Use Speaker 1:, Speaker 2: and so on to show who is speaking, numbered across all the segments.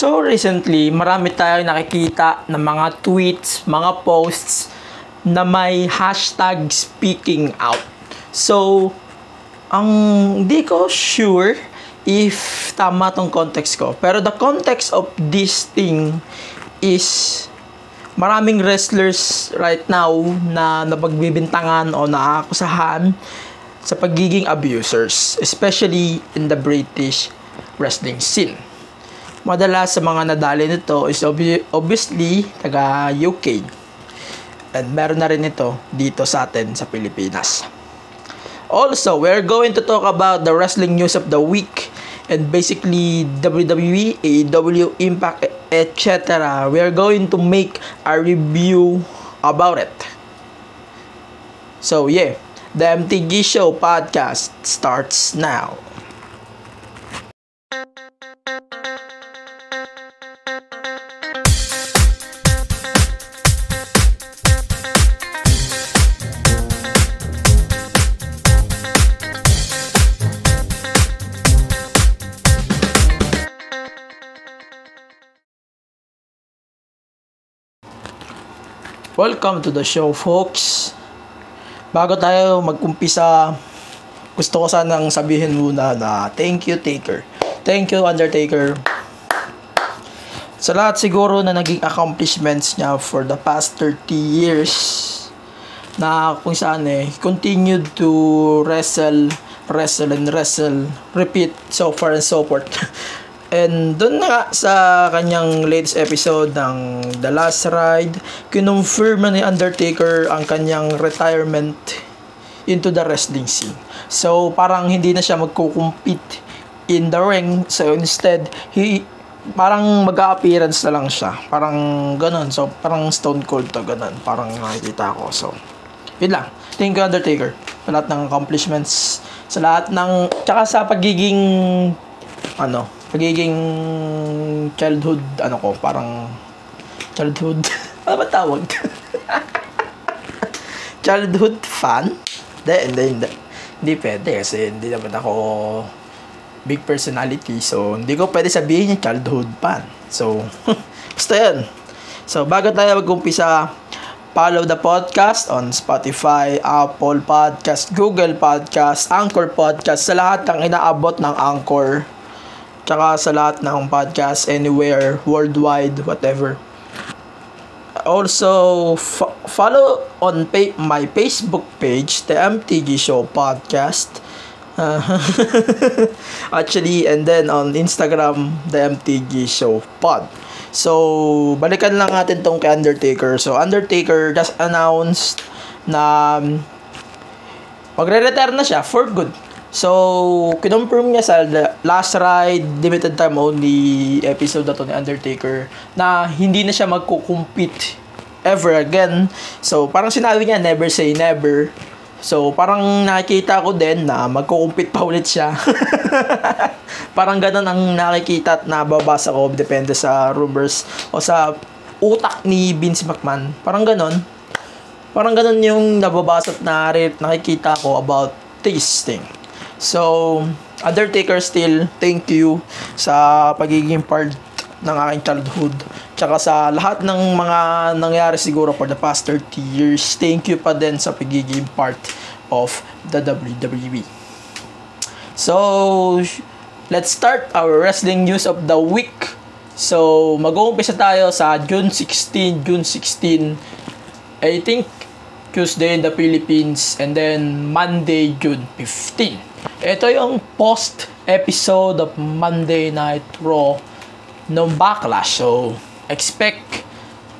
Speaker 1: So recently, marami tayong nakikita ng mga tweets, mga posts na may hashtag speaking out. So, ang di ko sure if tama tong context ko. Pero the context of this thing is maraming wrestlers right now na napagbibintangan o naakusahan sa pagiging abusers, especially in the British wrestling scene. Madalas sa mga nadali nito is obvi- obviously taga UK. And meron na rin ito dito sa atin sa Pilipinas. Also, we're going to talk about the wrestling news of the week and basically WWE, AEW, Impact, etc. We are going to make a review about it. So yeah, the MTG Show podcast starts now. Welcome to the show, folks. Bago tayo mag-umpisa, gusto ko sanang sabihin muna na thank you, Taker. Thank you, Undertaker. Sa lahat siguro na naging accomplishments niya for the past 30 years na kung saan eh, continued to wrestle, wrestle and wrestle, repeat, so far and so forth. And doon nga sa kanyang latest episode ng The Last Ride, kinonfirm na ni Undertaker ang kanyang retirement into the wrestling scene. So parang hindi na siya magko-compete in the ring. So instead, he parang mag-appearance na lang siya. Parang ganun. So parang Stone Cold to ganun. Parang nakikita ko. So yun lang. Thank you Undertaker. Sa lahat ng accomplishments. Sa lahat ng, tsaka sa pagiging ano, pagiging childhood, ano ko, parang childhood, ano ba tawag? childhood fan? Hindi, hindi, hindi. Hindi pwede kasi hindi naman ako big personality. So, hindi ko pwede sabihin yung childhood fan. So, basta yan. So, bago tayo mag-umpisa, follow the podcast on Spotify, Apple Podcast, Google Podcast, Anchor Podcast, sa lahat ng inaabot ng Anchor tsaka sa lahat ng podcast anywhere, worldwide, whatever. Also, fo- follow on pa- my Facebook page, the MTG Show Podcast. Uh, actually, and then on Instagram, the MTG Show Pod. So, balikan lang natin tong kay Undertaker. So, Undertaker just announced na um, magre-retire na siya for good. So, kinonfirm niya sa last ride, limited time only episode na to ni Undertaker na hindi na siya magko-compete ever again. So, parang sinabi niya, never say never. So, parang nakikita ko din na magko-compete pa ulit siya. parang ganun ang nakikita at nababasa ko depende sa rumors o sa utak ni Vince McMahon. Parang ganun. Parang ganun yung nababasa at nakikita ko about this thing. So, Undertaker still, thank you sa pagiging part ng aking childhood. Tsaka sa lahat ng mga nangyari siguro for the past 30 years, thank you pa din sa pagiging part of the WWE. So, let's start our wrestling news of the week. So, mag-uumpisa tayo sa June 16, June 16, I think Tuesday in the Philippines, and then Monday, June 15. Ito yung post episode of Monday Night Raw ng Backlash. So, expect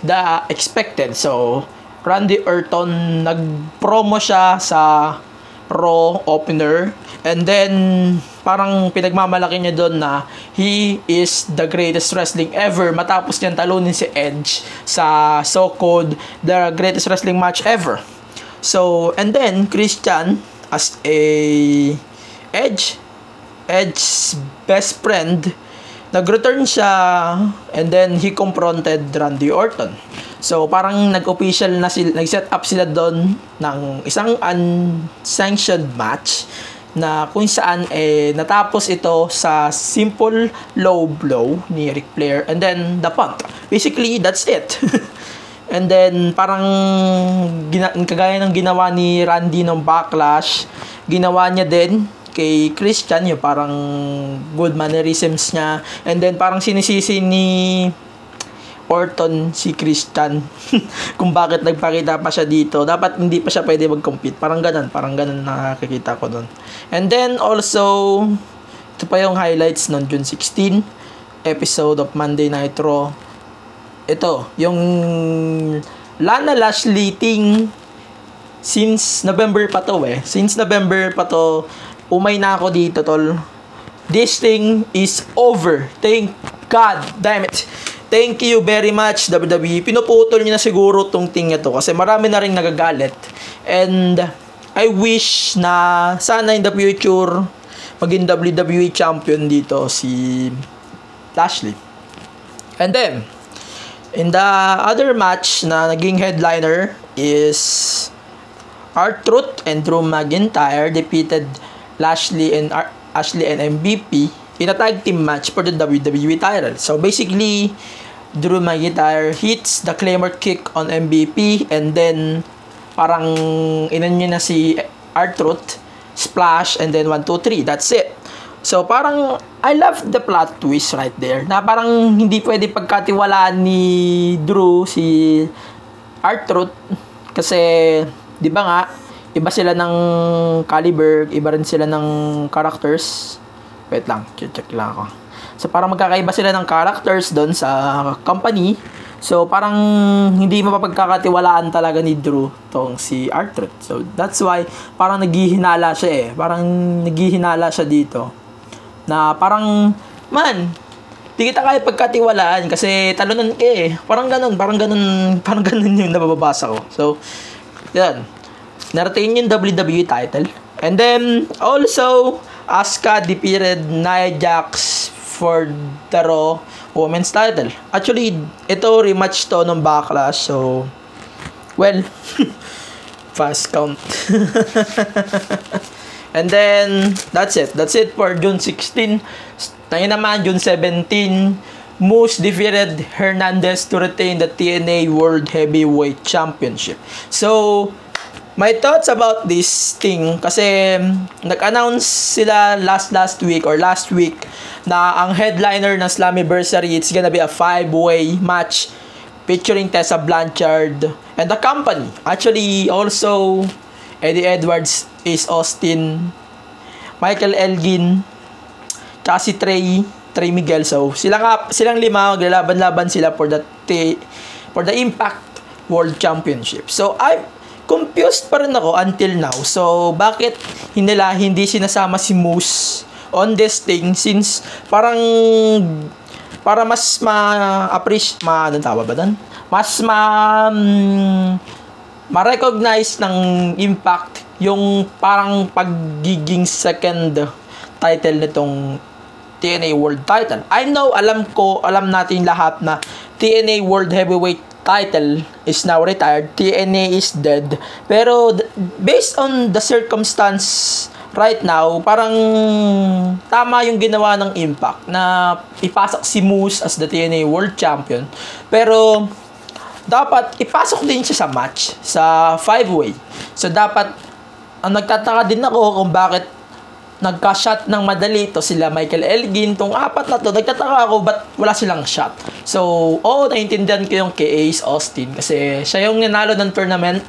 Speaker 1: the expected. So, Randy Orton nag-promo siya sa Raw opener and then parang pinagmamalaki niya doon na he is the greatest wrestling ever matapos niyang talunin si Edge sa so-called the greatest wrestling match ever. So, and then Christian as a Edge, Edge's best friend, nag-return siya and then he confronted Randy Orton. So, parang nag-official na sila, nag-set up sila doon ng isang unsanctioned match. Na kung saan eh natapos ito sa simple low blow ni Ric Flair and then the punt. Basically, that's it. and then parang gina- kagaya ng ginawa ni Randy ng backlash, ginawa niya din kay Christian yung parang good mannerisms niya and then parang sinisisi ni Orton si Christian kung bakit nagpakita pa siya dito. Dapat hindi pa siya pwede mag-compete. Parang ganun. Parang ganun nakakita ko doon. And then also, ito pa yung highlights noon June 16 episode of Monday Night Raw. Ito, yung Lana Lashley thing since November pa to eh. Since November pa to, umay na ako dito tol. This thing is over. Thank God damn it. Thank you very much, WWE. Pinuputol niyo na siguro tong thing ito kasi marami na rin nagagalit. And I wish na sana in the future maging WWE champion dito si Lashley. And then, in the other match na naging headliner is R-Truth and Drew McIntyre defeated Lashley and Ar- Ashley and MVP in a tag team match for the WWE title. So basically, Drew McIntyre hits the Claymore kick on MVP and then parang inan niya na si R-Truth, splash and then 1, 2, 3. That's it. So parang I love the plot twist right there na parang hindi pwede pagkatiwalaan ni Drew si R-Truth kasi 'di ba nga iba sila ng caliber, iba rin sila ng characters. Wait lang, check lang ako. So parang magkakaiba sila ng characters doon sa company. So parang hindi mapapagkakatiwalaan talaga ni Drew tong si Arthur. So that's why parang naghihinala siya eh. Parang naghihinala siya dito. Na parang man, di kita kaya pagkatiwalaan kasi talunan ka eh. Parang ganun, parang ganun, parang ganun yung nababasa ko. So, yan. Narating yung WWE title. And then, also, Asuka defeated Nia Jax for the Raw Women's title. Actually, ito rematch to ng Backlash. So, well, fast count. And then, that's it. That's it for June 16. Ngayon naman, June 17, Moose defeated Hernandez to retain the TNA World Heavyweight Championship. So, my thoughts about this thing kasi nag-announce sila last last week or last week na ang headliner ng Slammiversary it's gonna be a five-way match featuring Tessa Blanchard and the company. Actually, also Eddie Edwards, Ace Austin, Michael Elgin, tsaka Trey, Trey Miguel. So, sila nga, silang lima, maglalaban-laban sila for the, for the Impact World Championship. So, I'm confused pa rin ako until now. So, bakit nila hindi sinasama si Moose on this thing since parang para mas ma-appreciate, ma, anong tawag ba doon? Mas ma, um, ma-recognize ng impact yung parang pagiging second title nitong TNA World title. I know, alam ko, alam natin lahat na TNA World Heavyweight title is now retired. TNA is dead. Pero based on the circumstance right now, parang tama yung ginawa ng Impact na ipasok si Moose as the TNA World Champion. Pero dapat ipasok din siya sa match, sa five-way. So dapat ang nagtataka din ako kung bakit nagka-shot ng madali to sila Michael Elgin tong apat na to nagtataka ako ba't wala silang shot so oo naiintindihan ko yung kay Ace Austin kasi siya yung nanalo ng tournament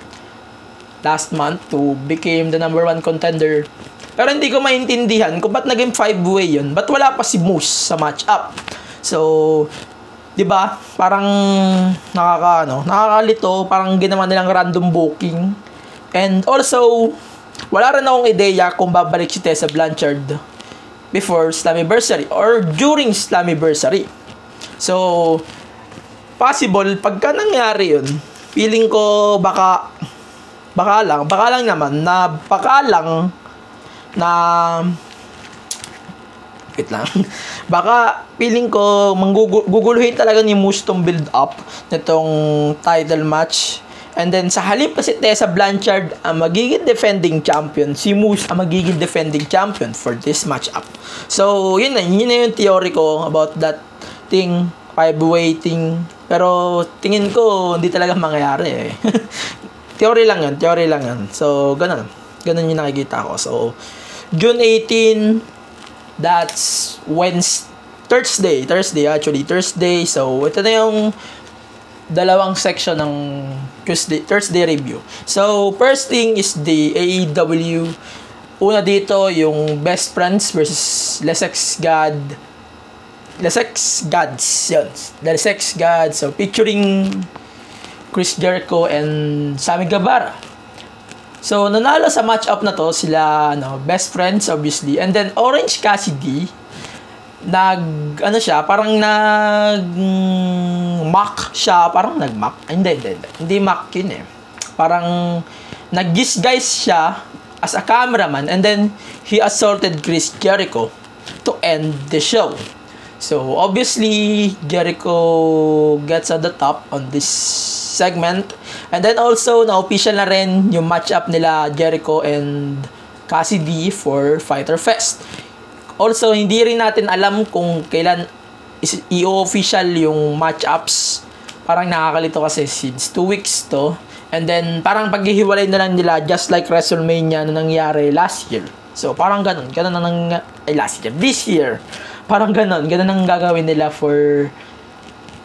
Speaker 1: last month to became the number one contender pero hindi ko maintindihan kung ba't naging five-way yun ba't wala pa si Moose sa match-up so 'di ba? Parang nakaka ano, nakakalito, parang ginawa nilang random booking. And also, wala rin akong ideya kung babalik si Tessa Blanchard before Slammiversary or during Slammiversary. So, possible, pagka nangyari yun, feeling ko baka, baka lang, baka lang naman, na baka lang, na, wait lang, baka feeling ko mangguguluhin talaga ni Moose tong build up nitong title match. And then sa halip kasi Tessa Blanchard ang magiging defending champion, si Moose ang magiging defending champion for this matchup. So, yun na, yun na yung theory ko about that thing, five-way thing. Pero tingin ko hindi talaga mangyayari eh. theory lang yun, theory lang yun. So, ganun. Ganun yung nakikita ko. So, June 18, that's Wednesday, Thursday, Thursday actually, Thursday. So, ito na yung dalawang section ng Tuesday, Thursday review. So, first thing is the AEW. Una dito, yung Best Friends versus Lesex God. Lesex Gods, yun. Lesex Gods. So, featuring Chris Jericho and Sammy Guevara. So, nanalo sa match-up na to sila, ano, best friends, obviously. And then, Orange Cassidy, nag ano siya parang nag mm, mock siya parang nag mock? Hindi hindi hindi, hindi mock yun eh. Parang nag disguise siya as a cameraman and then he assaulted Chris Jericho to end the show. So obviously Jericho gets at the top on this segment. And then also na official na rin yung matchup nila Jericho and Cassidy for Fighter Fest Also, hindi rin natin alam kung kailan i-official yung matchups. Parang nakakalito kasi since 2 weeks to. And then, parang paghihiwalay na lang nila just like WrestleMania na nangyari last year. So, parang ganun. Ganun na nang... Ay, last year. This year. Parang ganun. Ganun ang gagawin nila for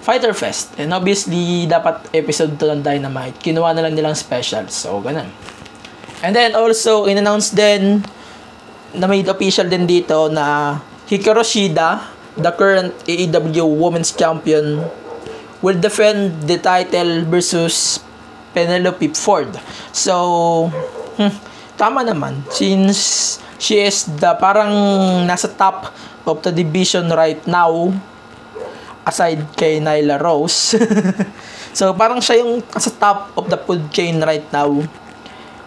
Speaker 1: Fighter Fest. And obviously, dapat episode to ng Dynamite. Kinuha na lang nilang special. So, ganun. And then, also, in-announce din na made official din dito na Hikaru Shida, the current AEW Women's Champion, will defend the title versus Penelope Ford. So, hmm, tama naman. Since she is the parang nasa top of the division right now, aside kay Nyla Rose. so, parang siya yung nasa top of the food chain right now.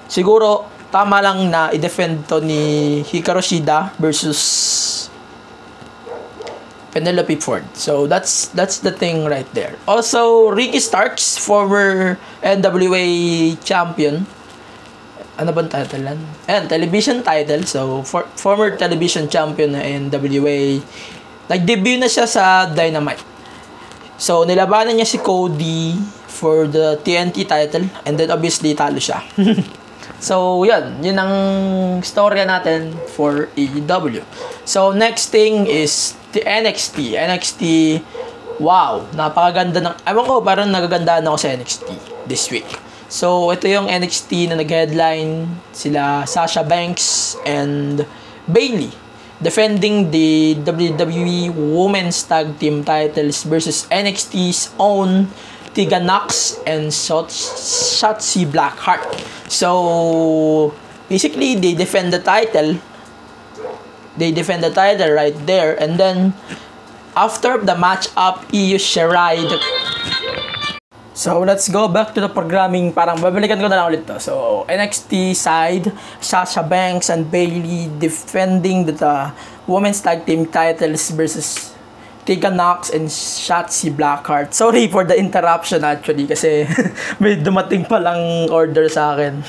Speaker 1: Siguro, tama lang na i-defend to ni Hikaru Shida versus Penelope Ford. So that's that's the thing right there. Also, Ricky Starks, former NWA champion. Ano bang title yan? Ayan, television title. So, for, former television champion na NWA. Nag-debut na siya sa Dynamite. So, nilabanan niya si Cody for the TNT title. And then, obviously, talo siya. So, yun. Yun ang storya natin for AEW. So, next thing is the NXT. NXT, wow. Napakaganda ng... Ewan ko, parang nagagandaan ako sa NXT this week. So, ito yung NXT na nag-headline sila Sasha Banks and Bailey defending the WWE Women's Tag Team titles versus NXT's own Tegan Knox and Shotzi Blackheart. So, basically, they defend the title. They defend the title right there. And then, after the match up, Io Shirai. So, let's go back to the programming. Parang babalikan ko na lang ulit to. So, NXT side, Sasha Banks and Bailey defending the, the women's tag team titles versus Tegan Knox and Shotzi Blackheart. Sorry for the interruption actually kasi may dumating pa lang order sa akin.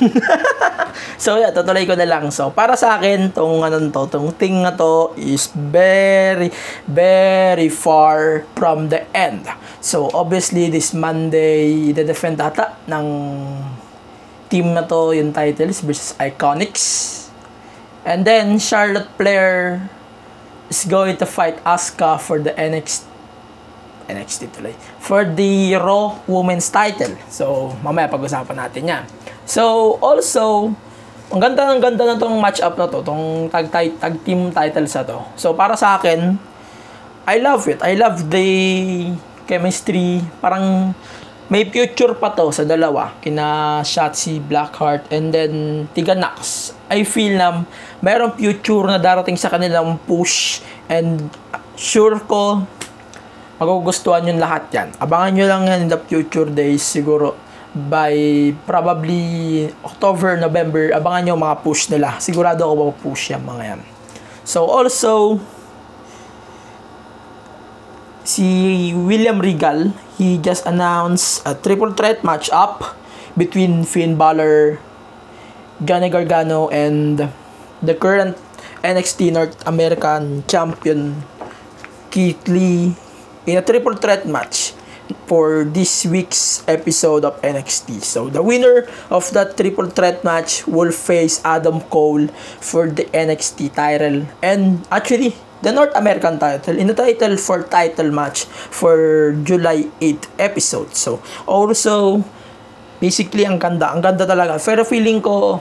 Speaker 1: so yeah, tutuloy ko na lang. So para sa akin, tong ano to, tong thing na to is very very far from the end. So obviously this Monday, i-defend ata ng team na to yung titles versus Iconics. And then Charlotte Flair is going to fight Asuka for the NXT NXT tuloy. For the Raw Women's title. So, mamaya pag-usapan natin yan. So, also, ang ganda ng ganda na tong match-up na to, tong tag, tag, team titles na to. So, para sa akin, I love it. I love the chemistry. Parang may future pa to sa dalawa. Kina Shotzi Blackheart and then Tiga Knox. I feel na mayroong future na darating sa kanilang push and sure ko magugustuhan yung lahat yan. Abangan nyo lang yan in the future days siguro by probably October, November, abangan nyo mga push nila. Sigurado ako push yan mga yan. So also, si William Regal, he just announced a triple threat match up between Finn Balor, Johnny Gargano, and the current NXT North American Champion Keith Lee in a triple threat match for this week's episode of NXT. So the winner of that triple threat match will face Adam Cole for the NXT title and actually the North American title in the title for title match for July 8 episode. So also basically ang ganda, ang ganda talaga. Pero feeling ko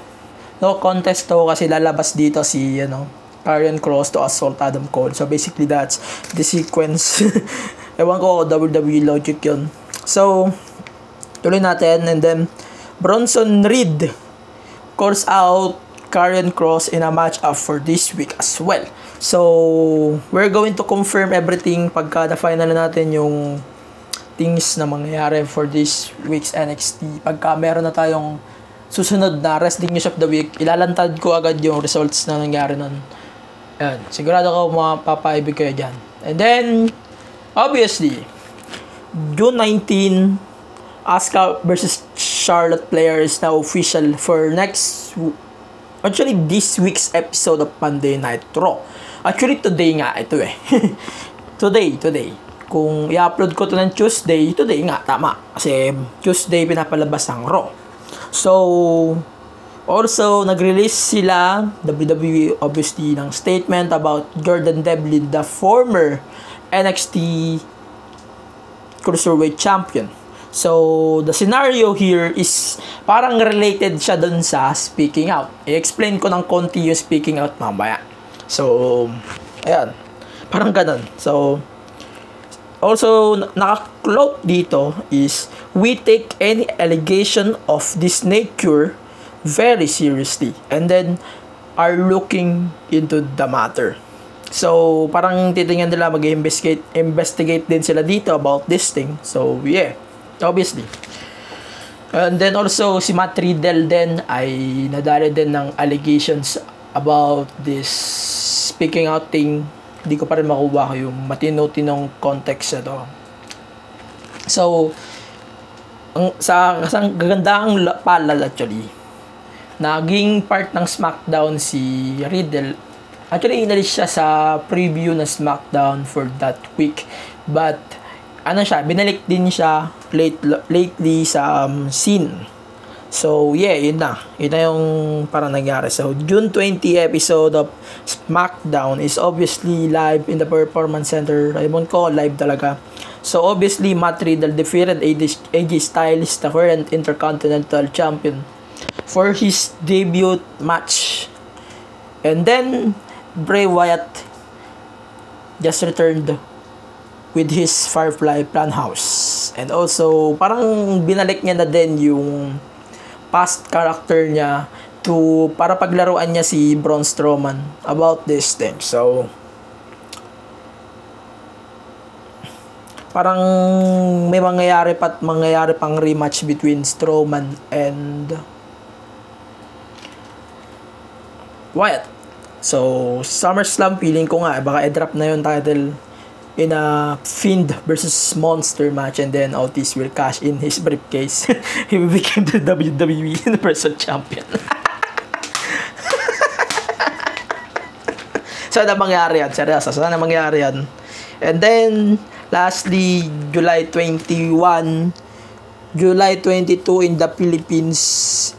Speaker 1: no contest to kasi lalabas dito si ano Karrion Cross to assault Adam Cole. So basically that's the sequence. Ewan ko WWE logic yun. So tuloy natin and then Bronson Reed calls out Karrion Cross in a match up for this week as well. So we're going to confirm everything pagka na final natin yung things na mangyayari for this week's NXT. Pagka meron na tayong susunod na Wrestling News of the Week, ilalantad ko agad yung results na nangyari nun. Ayan, sigurado ko mapapaibig kayo dyan. And then, obviously, June 19, Asuka versus Charlotte player is now official for next, actually this week's episode of Monday Night Raw. Actually, today nga ito eh. today, today. Kung i-upload ko to ng Tuesday, today nga, tama. Kasi Tuesday pinapalabas ang Raw. So, also, nag-release sila, WWE obviously, ng statement about Jordan Devlin, the former NXT Cruiserweight Champion. So, the scenario here is parang related siya dun sa speaking out. I-explain ko ng konti yung speaking out mamaya. So, ayan. Parang ganun. So, also, naka-quote dito is, We take any allegation of this nature very seriously and then are looking into the matter. So, parang titingnan nila mag-investigate investigate din sila dito about this thing. So, yeah. Obviously. And then also, si Matt Riddle din ay nadali din ng allegations about this speaking out thing. Hindi ko pa rin makuha ko yung matino-tinong context na to. So, ang, sa, sa gagandang palal actually, naging part ng SmackDown si Riddle. Actually, inalis siya sa preview ng SmackDown for that week. But, ano siya, binalik din siya late, lately sa um, scene. So, yeah, yun na. Yun na yung parang nangyari. So, June 20 episode of SmackDown is obviously live in the Performance Center. Ayun ko, live talaga. So, obviously, Matt Riddle defeated AJ, AJ Styles, the current Intercontinental Champion, for his debut match. And then, Bray Wyatt just returned with his Firefly Plan House. And also, parang binalik niya na din yung past character niya to para paglaruan niya si Braun Strowman about this thing. So, parang may mangyayari pat mangyayari pang rematch between Strowman and Wyatt. So, SummerSlam feeling ko nga baka i-drop na yung title in a Fiend versus Monster match and then Otis will cash in his briefcase. he became the WWE Universal Champion. sana mangyari yan. Seryoso, sana mangyari yan. And then, lastly, July 21, July 22 in the Philippines,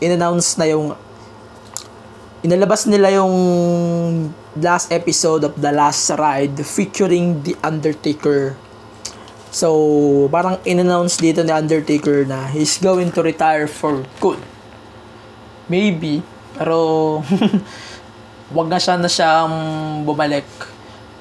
Speaker 1: in-announce na yung inalabas nila yung last episode of The Last Ride featuring The Undertaker. So, parang in-announce dito ni Undertaker na he's going to retire for good. Maybe, pero wag na siya na siyang bumalik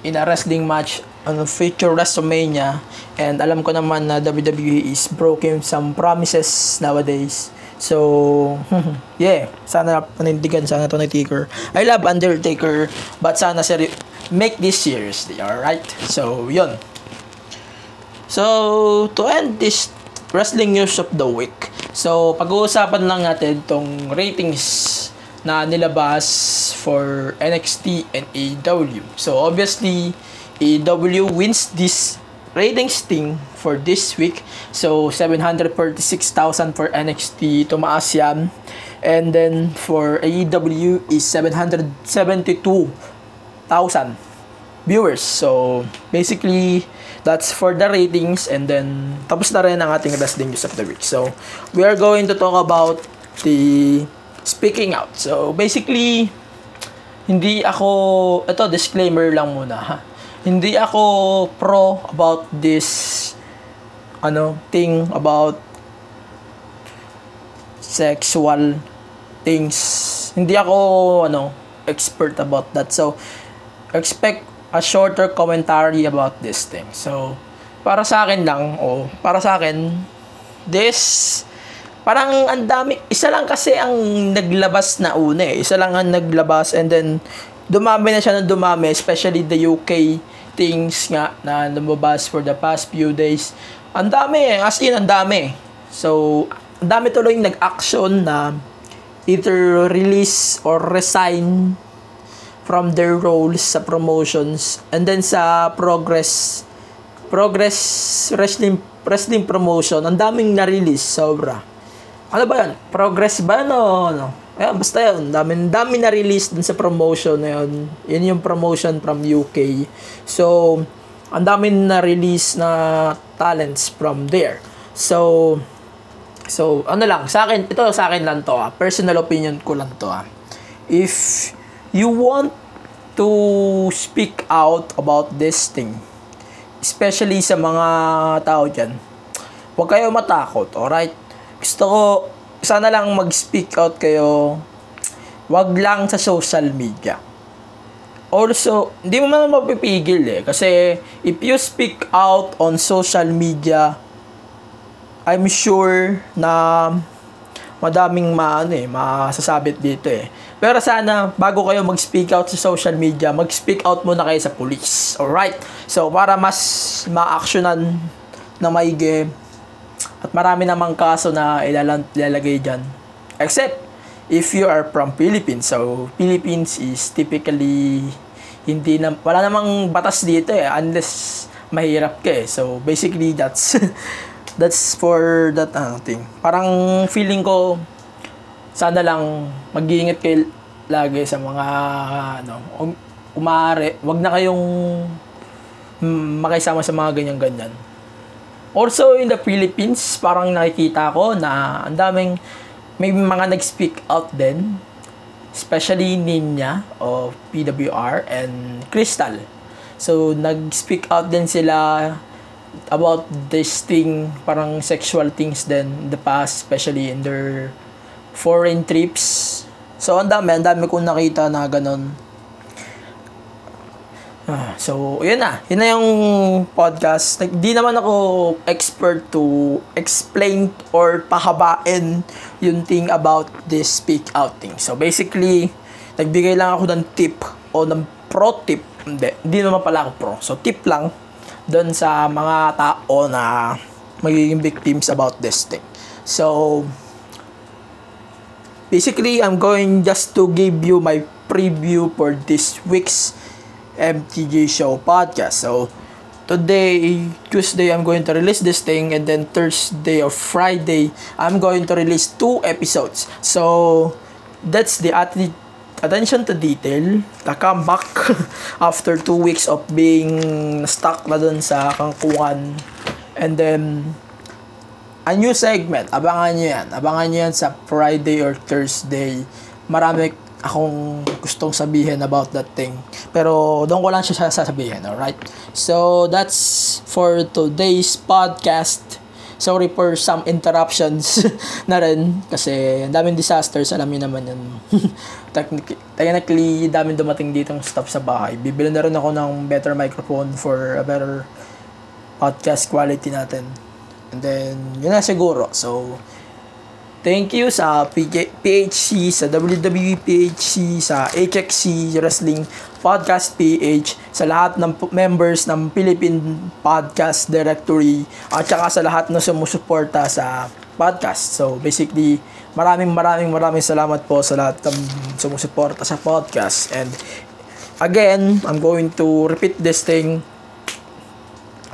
Speaker 1: in a wrestling match on future WrestleMania and alam ko naman na WWE is broken some promises nowadays So, yeah, sana panindigan sana to ni Taker. I love Undertaker, but sana seri- make this seriously, alright? So, yun. So, to end this wrestling news of the week, so, pag-uusapan lang natin tong ratings na nilabas for NXT and AEW. So, obviously, AEW wins this ratings thing for this week. So, 746,000 for NXT, tumaas yan. And then, for AEW is 772,000 viewers. So, basically, that's for the ratings. And then, tapos na rin ang ating wrestling news of the week. So, we are going to talk about the speaking out. So, basically, hindi ako, ito, disclaimer lang muna ha. Hindi ako pro about this, ano, thing about sexual things. Hindi ako, ano, expert about that. So, expect a shorter commentary about this thing. So, para sa akin lang, o para sa akin, this, parang ang dami, isa lang kasi ang naglabas na una eh. Isa lang ang naglabas and then, dumami na siya ng dumami, especially the UK things nga na lumabas for the past few days. Ang dami eh, as in, ang dami. So, ang dami tuloy nag-action na either release or resign from their roles sa promotions and then sa progress progress wrestling wrestling promotion ang daming na-release sobra ano ba yan progress ba no no Ayan, basta yun dami dami na-release dun sa promotion na yun yun yung promotion from UK so ang dami na-release na talents from there so so ano lang sa akin ito sa akin lang to ah. personal opinion ko lang to ah. if you want to speak out about this thing, especially sa mga tao dyan, huwag kayo matakot, alright? Gusto ko, sana lang mag-speak out kayo, wag lang sa social media. Also, hindi mo man mapipigil eh. Kasi, if you speak out on social media, I'm sure na madaming maano eh, masasabit dito eh. Pero sana, bago kayo mag-speak out sa social media, mag-speak out muna kayo sa police. Alright? So, para mas ma-actionan na may game. At marami namang kaso na ilalagay dyan. Except, if you are from Philippines. So, Philippines is typically hindi na, wala namang batas dito eh, unless mahirap ka eh. So, basically, that's that's for that uh, thing. Parang feeling ko sana lang mag-iingat kayo lagi sa mga ano, um, umare, wag na kayong mm, makisama sa mga ganyan-ganyan. Also in the Philippines, parang nakikita ko na ang daming may mga nag-speak out din, especially Ninya o PWR and Crystal. So nag-speak out din sila about this thing, parang sexual things then the past, especially in their foreign trips. So, ang dami, ang dami kong nakita na ganun. Ah, so, yun na. Yun na yung podcast. Di naman ako expert to explain or pahabain yung thing about this speak out thing. So, basically, nagbigay lang ako ng tip o ng pro tip. Hindi, hindi naman pala ako pro. So, tip lang doon sa mga tao na magiging victims about this thing. So, basically, I'm going just to give you my preview for this week's MTG Show podcast. So, today, Tuesday, I'm going to release this thing, and then Thursday or Friday, I'm going to release two episodes. So, that's the attitude attention to detail, the comeback after two weeks of being stuck na dun sa kangkungan. And then, a new segment, abangan nyo yan. Abangan nyo yan sa Friday or Thursday. Marami akong gustong sabihin about that thing. Pero doon ko lang siya sasabihin, alright? So, that's for today's podcast. Sorry for some interruptions na rin kasi ang daming disasters. Alam niyo naman yun. Technically, daming dumating dito ng stuff sa bahay. Bibili na rin ako ng better microphone for a better podcast quality natin. And then yun na siguro. So Thank you sa PHC, sa WWE PHC, sa HXC Wrestling Podcast PH, sa lahat ng members ng Philippine Podcast Directory, at saka sa lahat na sumusuporta sa podcast. So, basically, maraming maraming maraming salamat po sa lahat ng sumusuporta sa podcast. And, again, I'm going to repeat this thing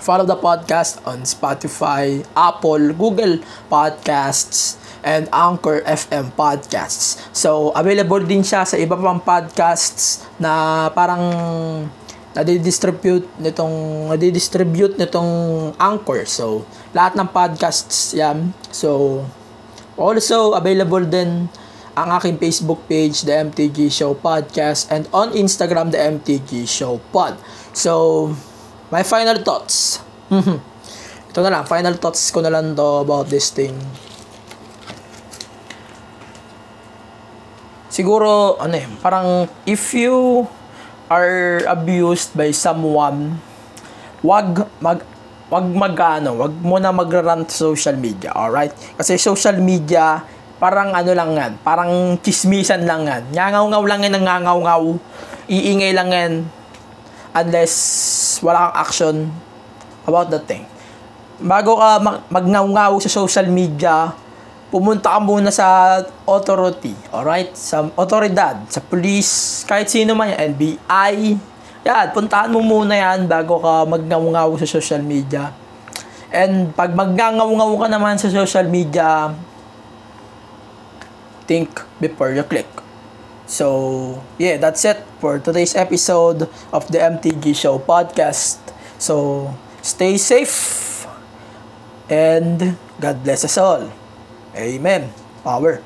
Speaker 1: follow the podcast on Spotify, Apple, Google Podcasts, and Anchor FM Podcasts. So, available din siya sa iba pang podcasts na parang nadidistribute nitong nadidistribute nitong Anchor. So, lahat ng podcasts yan. So, also available din ang aking Facebook page, The MTG Show Podcast, and on Instagram, The MTG Show Pod. So, my final thoughts. Ito na lang, final thoughts ko na lang to about this thing. Siguro, ano eh, parang if you are abused by someone, wag mag wag magano, wag mo na magrarant sa social media, alright? Kasi social media, parang ano lang yan, parang chismisan lang yan. Ngangaw-ngaw lang yan ng ngangaw-ngaw. Iingay lang yan unless wala kang action about that thing. Bago ka mag- magngaw-ngaw sa social media, pumunta ka muna sa authority, alright? Sa otoridad, sa police, kahit sino man yan, NBI. Yan, puntahan mo muna yan bago ka magngaw-ngaw sa social media. And pag magngaw-ngaw ka naman sa social media, think before you click. So, yeah, that's it for today's episode of the MTG Show podcast. So, stay safe and God bless us all. Amen. Power.